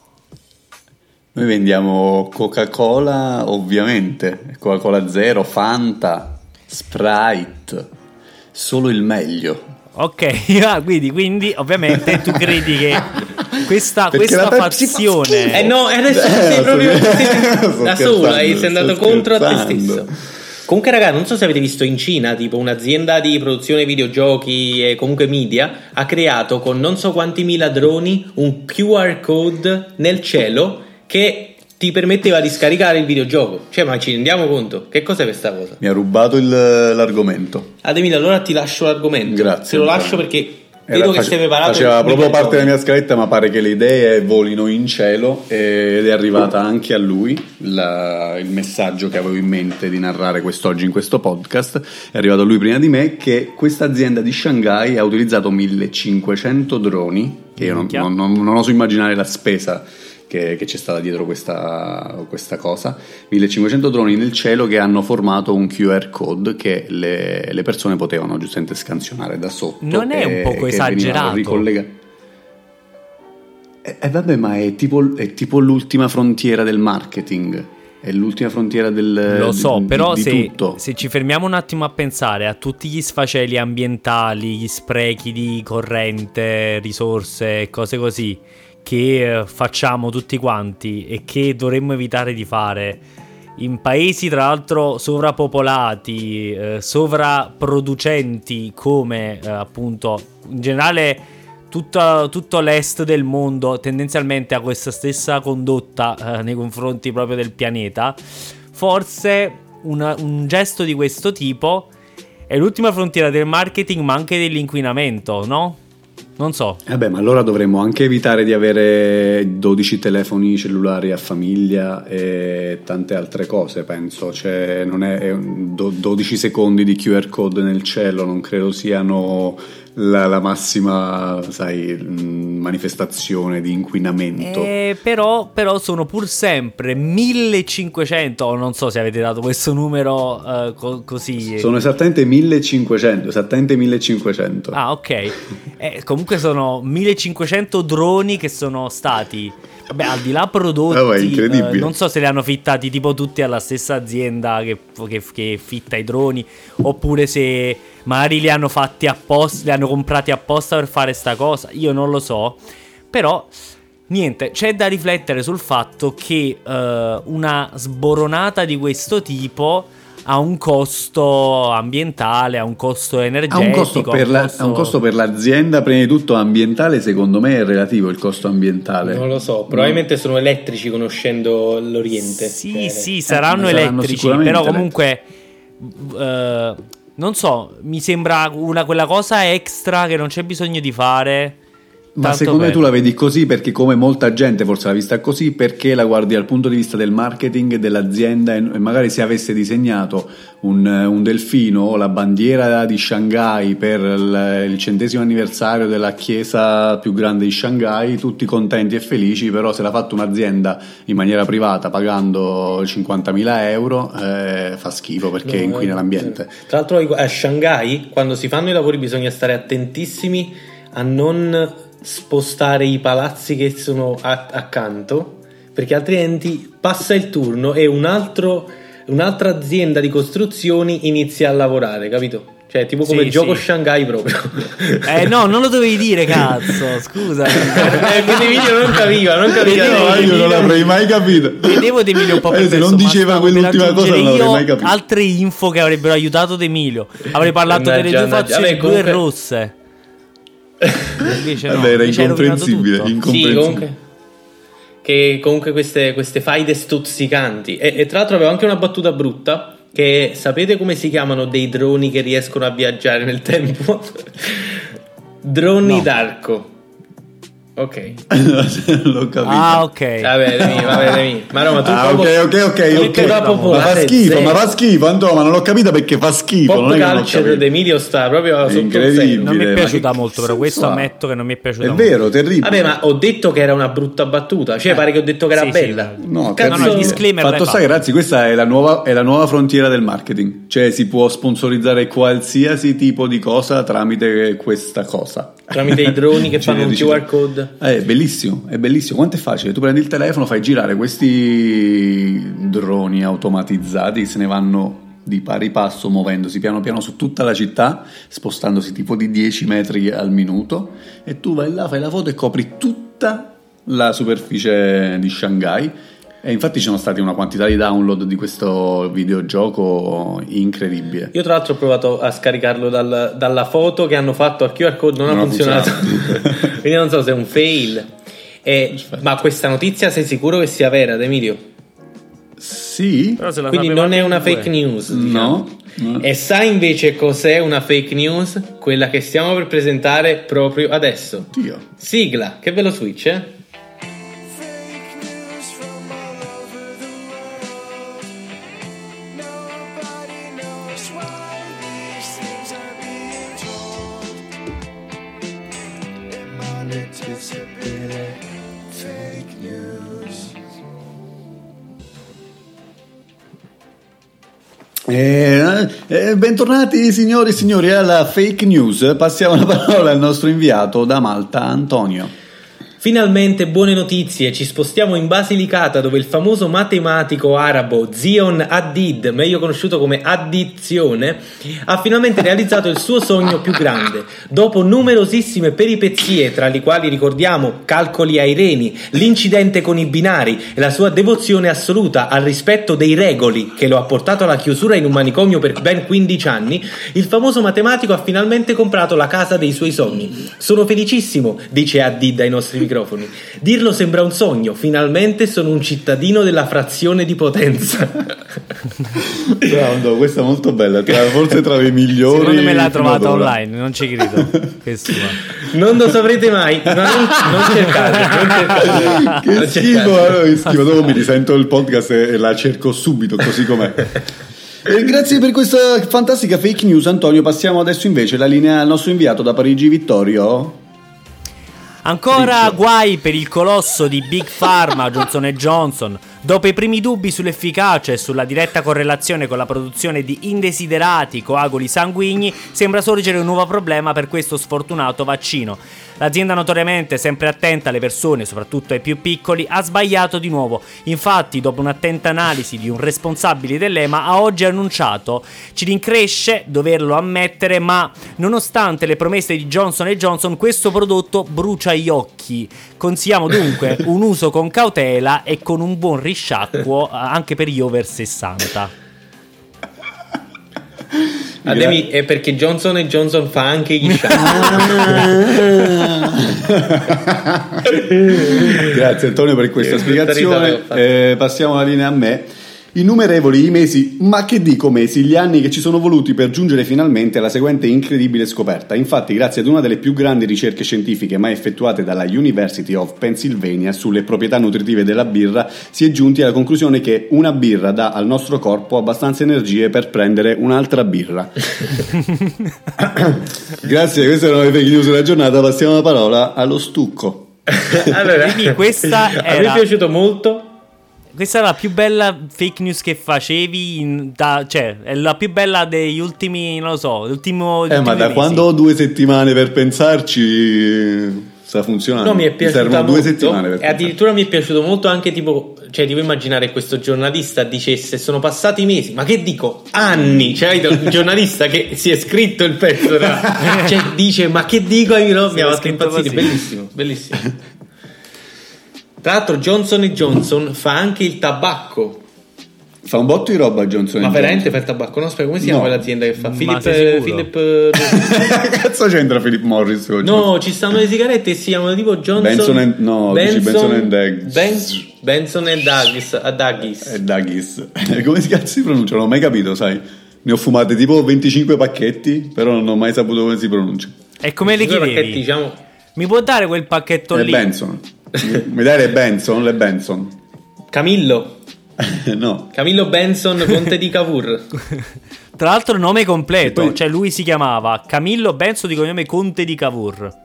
Noi vendiamo Coca-Cola, ovviamente, Coca-Cola Zero, Fanta, Sprite, solo il meglio. Ok, ah, quindi, quindi ovviamente tu credi che questa, questa fazione... Eh no, adesso eh, sei proprio da sola, sei andato contro a te stesso. Comunque, raga, non so se avete visto in Cina, tipo un'azienda di produzione videogiochi e comunque media ha creato con non so quanti mila droni un QR code nel cielo che ti permetteva di scaricare il videogioco. Cioè, ma ci rendiamo conto? Che cos'è questa cosa? Mi ha rubato il, l'argomento. Ademile, allora ti lascio l'argomento. Grazie. Te lo lascio perché Vedo che sei preparato. Faceva proprio parte della mia scaletta, ma pare che le idee volino in cielo ed è arrivata anche a lui la, il messaggio che avevo in mente di narrare quest'oggi in questo podcast. È arrivato a lui prima di me che questa azienda di Shanghai ha utilizzato 1500 droni, che io non, non, non, non oso immaginare la spesa che, che c'è stata dietro questa, questa, cosa. 1500 droni nel cielo che hanno formato un QR code che le, le persone potevano giustamente scansionare da sotto. Non è un poco esagerato. E eh, vabbè, ma è tipo, è tipo l'ultima frontiera del marketing è l'ultima frontiera del Lo so, di, però di, se, di se, ci fermiamo un attimo a pensare a tutti gli sfaceli ambientali, gli sprechi di corrente, risorse cose così che eh, facciamo tutti quanti e che dovremmo evitare di fare in paesi tra l'altro sovrappopolati, eh, sovraproducenti come eh, appunto in generale tutto, tutto, l'est del mondo tendenzialmente ha questa stessa condotta eh, nei confronti proprio del pianeta, forse una, un gesto di questo tipo è l'ultima frontiera del marketing ma anche dell'inquinamento, no? Non so. Eh ma allora dovremmo anche evitare di avere 12 telefoni cellulari a famiglia e tante altre cose, penso. Cioè, non è, è 12 secondi di QR code nel cielo, non credo siano la, la massima, sai, manifestazione di inquinamento. Eh, però, però, sono pur sempre 1500, non so se avete dato questo numero uh, co- così. Sono esattamente 1500, esattamente 1500. Ah, ok. Eh, comunque sono 1500 droni che sono stati Vabbè, al di là prodotti, oh, eh, non so se li hanno fittati tipo tutti alla stessa azienda che, che, che, fitta i droni, oppure se magari li hanno fatti apposta, li hanno comprati apposta per fare sta cosa. Io non lo so, però niente, c'è da riflettere sul fatto che eh, una sboronata di questo tipo ha un costo ambientale, ha un costo energetico. Ha un costo, per, la, costo... un costo per l'azienda, prima di tutto ambientale, secondo me è relativo il costo ambientale. Non lo so, probabilmente no. sono elettrici conoscendo l'Oriente. Sì, cioè... sì, saranno eh, elettrici, però comunque... Uh, non so, mi sembra una, quella cosa extra che non c'è bisogno di fare ma secondo me tu la vedi così perché come molta gente forse l'ha vista così perché la guardi dal punto di vista del marketing dell'azienda e magari se avesse disegnato un, un delfino o la bandiera di Shanghai per il, il, centesimo anniversario della chiesa più grande di Shanghai tutti contenti e felici però se l'ha fatto un'azienda in maniera privata pagando 50.000 euro eh, fa schifo perché no, inquina eh, l'ambiente tra l'altro a Shanghai quando si fanno i lavori bisogna stare attentissimi a non spostare i palazzi che sono a- accanto, perché altrimenti passa il turno e un altro, un'altra azienda di costruzioni inizia a lavorare, capito? Cioè, tipo come sì, gioco sì. Shanghai proprio. Eh no, non lo dovevi dire, cazzo, scusa. eh, Emilio non capiva, non capiva. No, io non l'avrei mai capito. Vedevo De Emilio un po' più eh, Se non diceva quell'ultima cosa non l'avrei mai capito. Altre info che avrebbero aiutato De Emilio. Avrei parlato delle due fazioni blu e rosse. Invece no, Vabbè, era incomprensibile, incomprensibile. Sì, comunque, che comunque queste, queste faide stuzzicanti. E, e, tra l'altro avevo anche una battuta brutta. Che sapete come si chiamano dei droni che riescono a viaggiare nel tempo? droni no. d'arco. Ok. L'ho capito. Ah, ok. Va bene, va bene. Ma no, ma tu ah, ok, ok, ok. okay. Ma fa schifo, ma fa schifo, Andò, ma non l'ho capito perché fa schifo. Pop non culture d'Emilio sta proprio sotto incredibile. Non mi è piaciuta molto, però questo ammetto che non mi è piaciuta. È vero, terribile. Vabbè, ma ho detto che era una brutta battuta. Cioè, eh. pare che ho detto che era sì, bella. Sì, no, Cazzo... no, no, disclaimer. Fatto sta che, ragazzi, questa è la, nuova, è la nuova frontiera del marketing. Cioè, si può sponsorizzare qualsiasi tipo di cosa tramite questa cosa. Tramite i droni che fanno un QR code. Eh, bellissimo bellissimo, è bellissimo. Quanto è facile? Tu prendi il telefono, fai girare questi droni automatizzati, se ne vanno di pari passo muovendosi piano piano su tutta la città, spostandosi tipo di 10 metri al minuto e tu vai là, fai la foto e copri tutta la superficie di Shanghai e infatti ci sono stati una quantità di download di questo videogioco incredibile. Io tra l'altro ho provato a scaricarlo dal, dalla foto che hanno fatto al QR code, non, non ha funzionato. funzionato. Quindi non so se è un fail. E, ma questa notizia sei sicuro che sia vera, Emilio? Sì. Quindi non è una fake news. Diciamo. No, no. E sai invece cos'è una fake news? Quella che stiamo per presentare proprio adesso. Dio. Sigla, che bello switch, eh? Eh, eh, bentornati signori e signori alla fake news. Passiamo la parola al nostro inviato da Malta, Antonio. Finalmente buone notizie, ci spostiamo in Basilicata dove il famoso matematico arabo Zion Haddad, meglio conosciuto come Addizione, ha finalmente realizzato il suo sogno più grande. Dopo numerosissime peripezie, tra le quali ricordiamo calcoli ai reni, l'incidente con i binari e la sua devozione assoluta al rispetto dei regoli che lo ha portato alla chiusura in un manicomio per ben 15 anni, il famoso matematico ha finalmente comprato la casa dei suoi sogni. Sono felicissimo, dice Haddad ai nostri microfoni microfoni. Dirlo sembra un sogno, finalmente sono un cittadino della frazione di Potenza. Bravo, questa è molto bella, forse tra le migliori. Secondo me l'ha trovata online, non ci credo. non lo saprete mai, ma non, non cercate. Non cercate. Che schifo, schifo. Dopo mi risento il podcast e la cerco subito così com'è. E grazie per questa fantastica fake news, Antonio. Passiamo adesso invece la linea al nostro inviato da Parigi, Vittorio. Ancora guai per il colosso di Big Pharma Johnson Johnson. Dopo i primi dubbi sull'efficacia e sulla diretta correlazione con la produzione di indesiderati coaguli sanguigni, sembra sorgere un nuovo problema per questo sfortunato vaccino. L'azienda notoriamente sempre attenta alle persone, soprattutto ai più piccoli, ha sbagliato di nuovo. Infatti, dopo un'attenta analisi di un responsabile dell'EMA, ha oggi annunciato ci rincresce doverlo ammettere, ma nonostante le promesse di Johnson Johnson, questo prodotto brucia gli occhi. Consigliamo dunque un uso con cautela e con un buon risciacquo anche per gli over 60. Ademi è perché Johnson Johnson fa anche gli sciacqui. Grazie Antonio per questa spiegazione. Eh, passiamo la linea a me. Innumerevoli i mesi, ma che dico mesi, gli anni che ci sono voluti per giungere finalmente alla seguente incredibile scoperta. Infatti, grazie ad una delle più grandi ricerche scientifiche mai effettuate dalla University of Pennsylvania sulle proprietà nutritive della birra, si è giunti alla conclusione che una birra dà al nostro corpo abbastanza energie per prendere un'altra birra. grazie, queste erano le fake news della giornata. Passiamo la parola allo stucco. allora, Quindi questa era... mi è piaciuto molto questa è la più bella fake news che facevi, in, da, cioè è la più bella degli ultimi, non lo so, l'ultimo... Eh, ma da mesi. quando ho due settimane per pensarci sta funzionando. No, mi è piaciuto due settimane per e addirittura mi è piaciuto molto anche tipo, cioè ti puoi immaginare questo giornalista dicesse sono passati mesi, ma che dico, anni, cioè il giornalista che si è scritto il pezzo, cioè dice ma che dico, io? No, mi ha fatto impazzire, bellissimo, bellissimo. Tra l'altro Johnson Johnson fa anche il tabacco. Fa un botto di roba Johnson Ma veramente fa il tabacco? Non so come si chiama no. quell'azienda che fa? Philip, Philip Cazzo c'entra Philip Morris oggi? No, ci stanno le sigarette e si chiamano tipo Johnson Benson and, no, Benson, Benson and Daggis ben, Benson and Daggis A Daggis E Daggis Come si cazzo si pronuncia? Non ho mai capito, sai Ne ho fumate tipo 25 pacchetti Però non ho mai saputo come si pronuncia E come le chiedevi? Pacchetti, diciamo... Mi può dare quel pacchetto è lì? Benson mi dai le Benson? Le Benson? Camillo. no. Camillo Benson, conte di Cavour. Tra l'altro nome completo, poi... cioè lui si chiamava Camillo Benson di cognome conte di Cavour.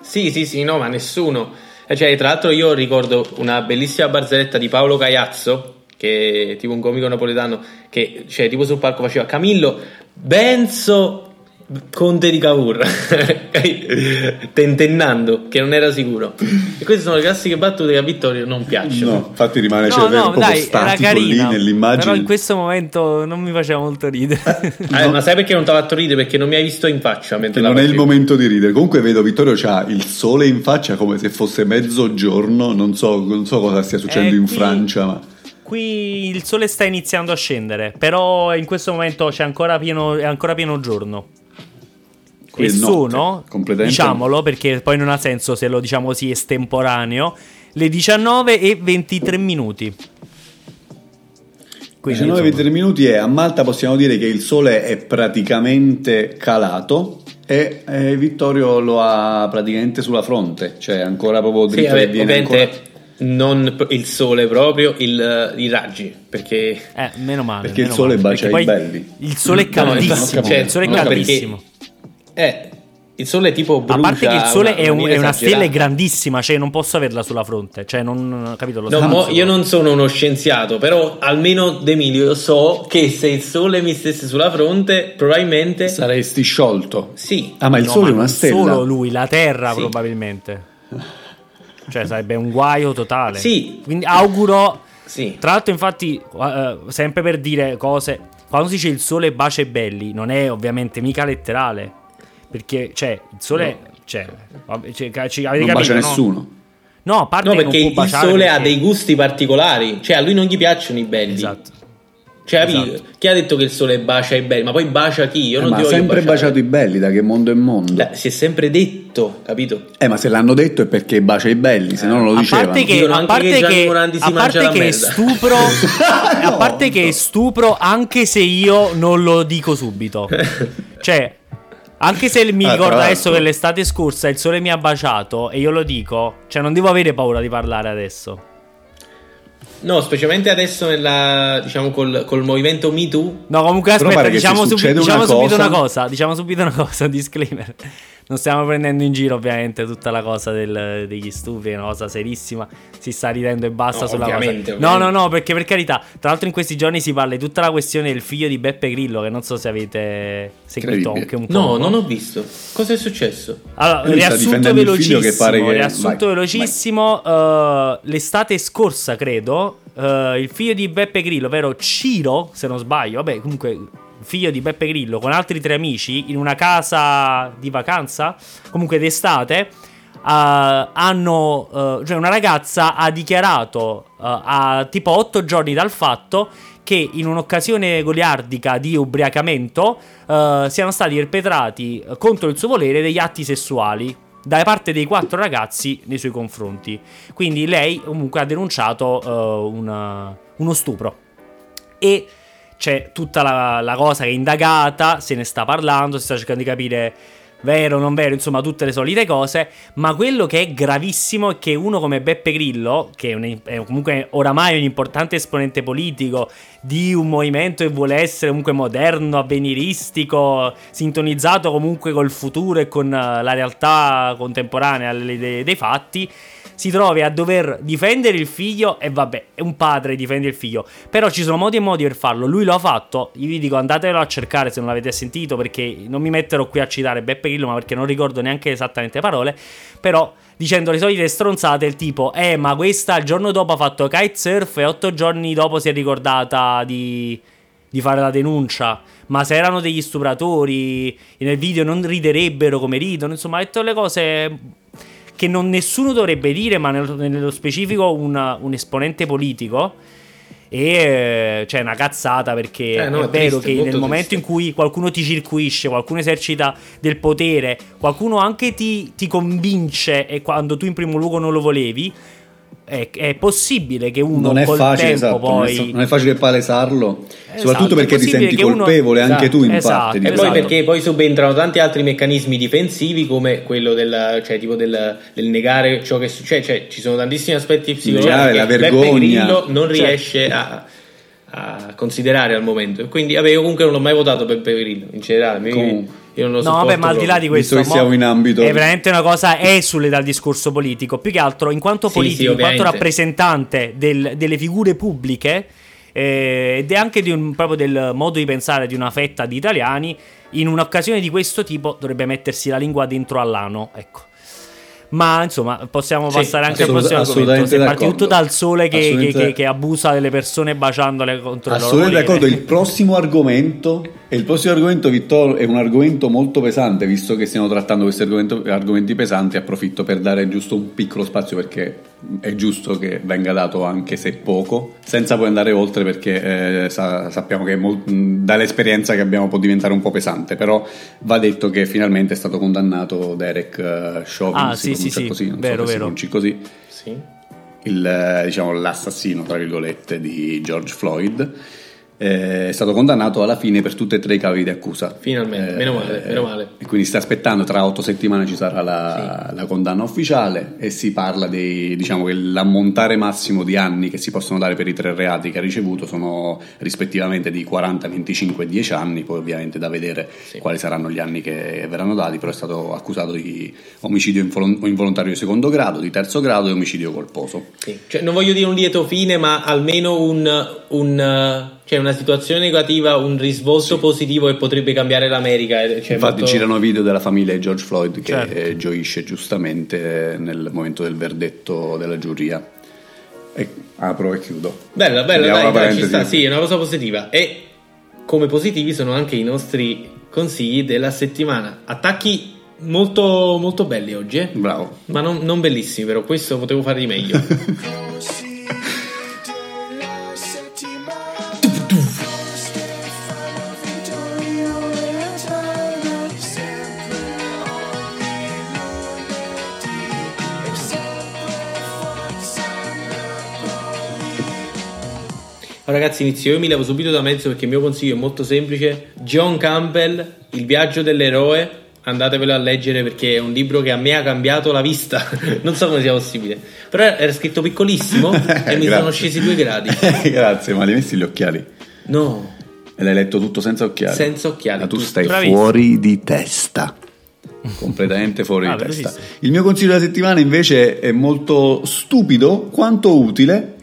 Sì, sì, sì, no, ma nessuno. Cioè, tra l'altro io ricordo una bellissima barzelletta di Paolo Caiazzo, che è tipo un comico napoletano, che cioè, tipo sul palco faceva Camillo Benzo Conte di Cavour. Tentennando che non era sicuro. E queste sono le classiche battute che a Vittorio non piacciono. No infatti rimane no, cioè, no, un dai, statico carina, lì nell'immagine. Però in questo momento non mi faceva molto ridere. Eh, ma sai perché non ti ha fatto ridere? Perché non mi hai visto in faccia mentre non è il momento di ridere. Comunque vedo Vittorio c'ha il sole in faccia come se fosse mezzogiorno. Non so, non so cosa stia succedendo eh, in qui... Francia ma qui il sole sta iniziando a scendere, però in questo momento c'è ancora pieno, è ancora pieno giorno e sono, diciamolo perché poi non ha senso se lo diciamo così estemporaneo, le 19 e 23 minuti. Quindi, 19 e 23 minuti e a Malta possiamo dire che il sole è praticamente calato e eh, Vittorio lo ha praticamente sulla fronte, cioè ancora proprio dritto sì, vabbè, ovviamente ancora... non il sole proprio, il, i raggi, perché... Eh, meno male. Perché meno il sole male, bacia i belli. Il sole è caldissimo, no, cioè, il sole è caldissimo. Eh, il sole tipo brucia. A parte che il sole una, è, un, è, una stella grandissima, cioè non posso averla sulla fronte, cioè non capito lo no, mo, Io non sono uno scienziato, però almeno D'Emilio so che se il sole mi stesse sulla fronte, probabilmente saresti sciolto. Sì. Ah, ma il no, sole ma è una stella. Solo lui, la Terra sì. probabilmente. Cioè, sarebbe un guaio totale. Sì. Quindi auguro. Sì. Tra l'altro, infatti, uh, sempre per dire cose, quando si dice il sole bacia i belli, non è ovviamente mica letterale. Perché, cioè, il sole. No. Cioè, cioè, ci, avete non capito, bacia no? nessuno. No, a parte no, perché il sole perché... ha dei gusti particolari. Cioè, a lui non gli piacciono i belli. Esatto. Cioè, esatto. chi ha detto che il sole bacia i belli? Ma poi bacia chi? Io eh, non ma ha sempre baciato i belli, da che mondo è mondo? La, si è sempre detto, capito? Eh, ma se l'hanno detto è perché bacia i belli, se no non lo dicevano. A parte che, a parte che, che, a parte che stupro, no, a parte che stupro, anche se io non lo dico subito. cioè, anche se mi ah, ricordo adesso che l'estate scorsa il sole mi ha baciato e io lo dico, cioè non devo avere paura di parlare adesso. No, specialmente adesso nella, diciamo, col, col movimento Me Too. No, comunque aspetta, diciamo, subi- diciamo una subito una cosa. Diciamo subito una cosa, disclaimer. Non stiamo prendendo in giro, ovviamente, tutta la cosa del, degli stupri, è una cosa serissima. Si sta ridendo e basta no, sulla ovviamente, cosa. Ovviamente. No, no, no, perché per carità, tra l'altro in questi giorni si parla di tutta la questione del figlio di Beppe Grillo, che non so se avete seguito anche un po'. No, non ho visto. Cosa è successo? Allora, riassunto velocissimo, che pare che... riassunto vai, velocissimo, vai. Uh, l'estate scorsa, credo, uh, il figlio di Beppe Grillo, ovvero Ciro, se non sbaglio, vabbè, comunque figlio di Beppe Grillo, con altri tre amici in una casa di vacanza, comunque d'estate. Uh, hanno, uh, cioè una ragazza ha dichiarato uh, a tipo otto giorni dal fatto che in un'occasione goliardica di ubriacamento siano stati perpetrati contro il suo volere degli atti sessuali da parte dei quattro ragazzi nei suoi confronti. Quindi lei comunque ha denunciato una, uno stupro. E c'è tutta la, la, cosa che è indagata, se ne sta parlando, si sta cercando di capire vero non vero, insomma tutte le solite cose, ma quello che è gravissimo è che uno come Beppe Grillo, che è, un, è comunque oramai un importante esponente politico di un movimento che vuole essere comunque moderno, avveniristico, sintonizzato comunque col futuro e con la realtà contemporanea dei, dei fatti, si trovi a dover difendere il figlio e vabbè, è un padre difende il figlio, però ci sono modi e modi per farlo, lui lo ha fatto, io vi dico andatelo a cercare se non l'avete sentito perché non mi metterò qui a citare Beppe Grillo ma perché non ricordo neanche esattamente le parole, però dicendo le solite stronzate il tipo eh ma questa il giorno dopo ha fatto kitesurf e otto giorni dopo si è ricordata di, di fare la denuncia ma se erano degli stupratori nel video non riderebbero come ridono insomma ha detto le cose che non nessuno dovrebbe dire, ma nello, specifico una, un esponente politico. E cioè una cazzata perché eh, no, è, è vero che nel triste. momento in cui qualcuno ti circuisce, qualcuno esercita del potere, qualcuno anche ti, ti convince e quando tu in primo luogo non lo volevi, è, è, possibile che uno non è col facile, tempo esatto, poi non è facile palesarlo esatto, soprattutto perché ti senti colpevole uno... anche esatto, tu in esatto, parte e poi perché poi subentrano tanti altri meccanismi difensivi come quello del, cioè, tipo del, del negare ciò che succede cioè, ci sono tantissimi aspetti psicologici la vergogna. Non certo. riesce a, a, considerare al momento. Quindi vabbè, io comunque non l'ho mai votato per Grillo in generale comunque io non lo no, vabbè, ma al di là di questo, siamo in ambito. È veramente una cosa esule dal discorso politico. Più che altro, in quanto politico, sì, in quanto rappresentante del, delle figure pubbliche, eh, ed è anche un, proprio del modo di pensare di una fetta di italiani, in un'occasione di questo tipo dovrebbe mettersi la lingua dentro all'ano. Ecco. Ma insomma, possiamo sì, passare anche al prossimo argomento. Se parti tutto dal sole che, che, che, che, abusa delle persone baciandole contro il loro Assolutamente d'accordo. Il prossimo argomento, e il prossimo argomento, Vittorio, è un argomento molto pesante, visto che stiamo trattando questi argomenti pesanti. Approfitto per dare giusto un piccolo spazio perché è giusto che venga dato anche se poco, senza poi andare oltre perché eh, sa- sappiamo che mol- dall'esperienza che abbiamo può diventare un po' pesante, però va detto che finalmente è stato condannato Derek uh, Chauvin, ah, sì, sì, sì, così, non vero, so vero. così, sì. Il, diciamo, l'assassino, tra virgolette, di George Floyd è stato condannato alla fine per tutte e tre i cavi di accusa. Finalmente, eh, meno male, meno male. E quindi sta aspettando, tra otto settimane ci sarà la, sì. la condanna ufficiale e si parla di, diciamo che l'ammontare massimo di anni che si possono dare per i tre reati che ha ricevuto sono rispettivamente di 40, 25 e 10 anni, poi ovviamente da vedere sì. quali saranno gli anni che verranno dati, però è stato accusato di omicidio involontario di secondo grado, di terzo grado e omicidio colposo. Sì. Cioè, non voglio dire un lieto fine, ma almeno un, un Cioè una situazione negativa, un risvolto sì. positivo che potrebbe cambiare l'America. Cioè Infatti molto... girano video della famiglia di George Floyd che certo. gioisce giustamente nel momento del verdetto della giuria. E apro e chiudo. Bella, bella, dai, dai, ci sta, sì, è una cosa positiva. E come positivi sono anche i nostri consigli della settimana. Attacchi molto, molto belli oggi, eh? Bravo. Ma non, non bellissimi, però questo potevo fare di meglio. ragazzi inizio. Io mi levo subito da mezzo perché il mio consiglio è molto semplice. John Campbell Il viaggio dell'eroe. Andatevelo a leggere perché è un libro che a me ha cambiato la vista. Non so come sia possibile. Però era scritto piccolissimo e mi sono scesi due gradi. Grazie ma li hai messi gli occhiali? no. E l'hai letto tutto senza occhiali? senza occhiali ma tu tutto. stai Bravissimo. fuori di testa. Completamente fuori ah, di testa. il mio consiglio della settimana invece è molto stupido quanto utile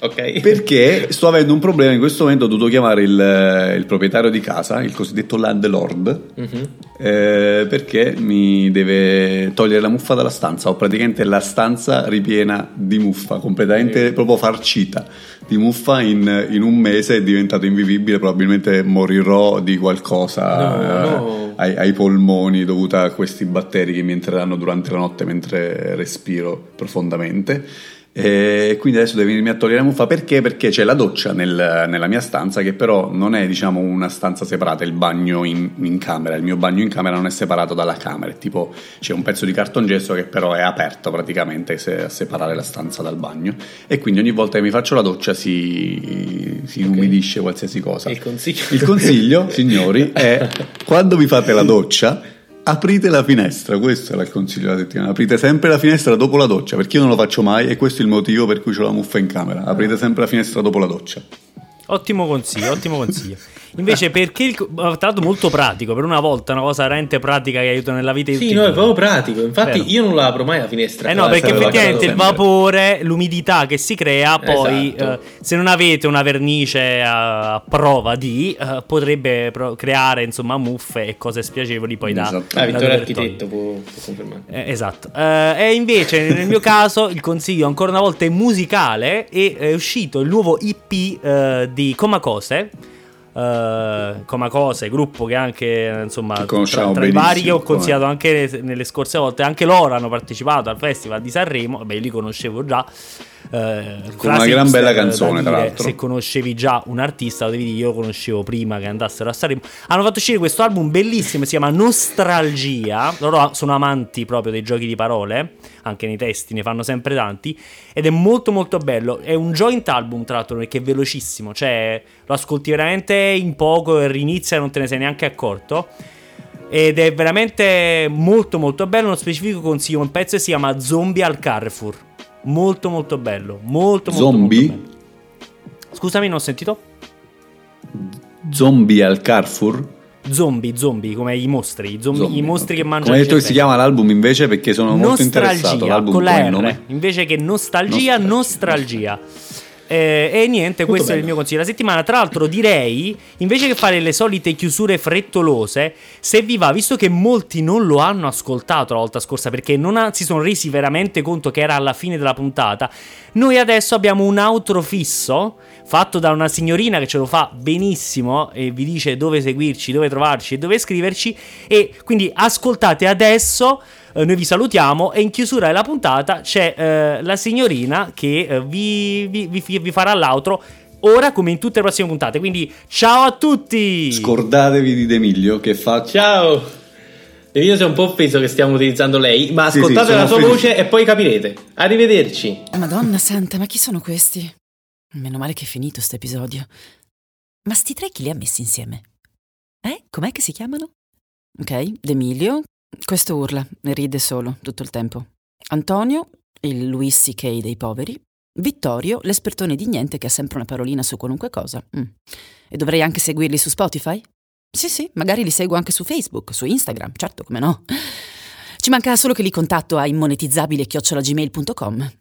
Ok. Perché sto avendo un problema in questo momento, ho dovuto chiamare il, il proprietario di casa, il cosiddetto landlord, uh-huh. eh, perché mi deve togliere la muffa dalla stanza. Ho praticamente la stanza ripiena di muffa, completamente uh-huh. proprio farcita di muffa in, in, un mese è diventato invivibile, probabilmente morirò di qualcosa no, eh, no. Ai, ai, polmoni dovuta a questi batteri che mi entreranno durante la notte mentre respiro profondamente. E quindi adesso devo venirmi a togliere la muffa perché? Perché c'è la doccia nel, nella mia stanza che però non è diciamo una stanza separata, il bagno in, in, camera, il mio bagno in camera non è separato dalla camera, è tipo c'è un pezzo di cartongesso che però è aperto praticamente se, a separare la stanza dal bagno e quindi ogni volta che mi faccio la doccia si, si okay. inumidisce qualsiasi cosa. Il consiglio, il consiglio signori, è quando vi fate la doccia aprite la finestra, questo era il consiglio della settimana, aprite sempre la finestra dopo la doccia, perché io non lo faccio mai e questo è il motivo per cui ho la muffa in camera, aprite sempre la finestra dopo la doccia. Ottimo consiglio, ottimo consiglio. Invece, perché il. Tra l'altro, molto pratico. Per una volta, una cosa veramente pratica che aiuta nella vita Sì, no, è proprio pratico. Infatti, Vero. io non la apro mai la finestra. Eh no, perché effettivamente il vapore, l'umidità che si crea, poi esatto. eh, se non avete una vernice a prova di, eh, potrebbe pro- creare insomma muffe e cose spiacevoli poi da. Esatto. Ah, Vittorio Architetto può, può confermare. Eh, esatto. Eh, e invece, nel mio caso, il consiglio ancora una volta è musicale e è uscito il nuovo EP eh, di Comacose uh, Comacose, gruppo che anche insomma tra, tra i vari che ho consigliato anche nelle scorse volte, anche loro hanno partecipato al Festival di Sanremo, beh li conoscevo già. Eh, Con una gran bella canzone, tra l'altro. Se conoscevi già un artista, lo devi dire, io conoscevo prima che andassero a Sanremo. Hanno fatto uscire questo album bellissimo, si chiama Nostalgia. Loro sono amanti proprio dei giochi di parole, anche nei testi, ne fanno sempre tanti. Ed è molto molto bello. È un joint album, tra l'altro, perché è velocissimo. Cioè, lo ascolti veramente in poco e rinizia e non te ne sei neanche accorto. Ed è veramente molto molto bello. Uno specifico consiglio, un pezzo si chiama Zombie al Carrefour Molto molto bello. Molto Zombie? molto bello. Scusami, non ho sentito? Zombie al Carrefour? Zombie, zombie, come i mostri, i, zombie, zombie, i mostri okay. che mangiano. Come hai detto che si chiama l'album invece perché sono nostalgia, molto interessato. L'album con la R, nome? invece che nostalgia, nostalgia. nostalgia. Eh, e niente, Molto questo bello. è il mio consiglio della settimana. Tra l'altro, direi invece che fare le solite chiusure frettolose, se vi va, visto che molti non lo hanno ascoltato la volta scorsa perché non ha, si sono resi veramente conto che era alla fine della puntata, noi adesso abbiamo un outro fisso fatto da una signorina che ce lo fa benissimo e vi dice dove seguirci, dove trovarci e dove scriverci. E quindi ascoltate adesso eh, noi vi salutiamo e in chiusura della puntata c'è eh, la signorina che eh, vi, vi, vi, vi farà l'outro ora come in tutte le prossime puntate. Quindi ciao a tutti! Scordatevi di D'Emilio che fa... Ciao! Io sono un po' offeso che stiamo utilizzando lei, ma ascoltate sì, sì, la sua felice. voce e poi capirete. Arrivederci. Madonna santa, ma chi sono questi? Meno male che è finito questo episodio. Ma sti tre chi li ha messi insieme? Eh? Com'è che si chiamano? Ok, D'Emilio, questo urla e ride solo tutto il tempo. Antonio, il Louis C.K. dei poveri. Vittorio, l'espertone di niente che ha sempre una parolina su qualunque cosa. Mm. E dovrei anche seguirli su Spotify? Sì, sì, magari li seguo anche su Facebook, su Instagram, certo, come no. Ci manca solo che li contatto a immonetizzabile-gmail.com.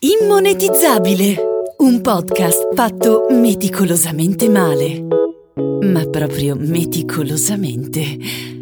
Immonetizzabile! Un podcast fatto meticolosamente male. Ma proprio meticolosamente.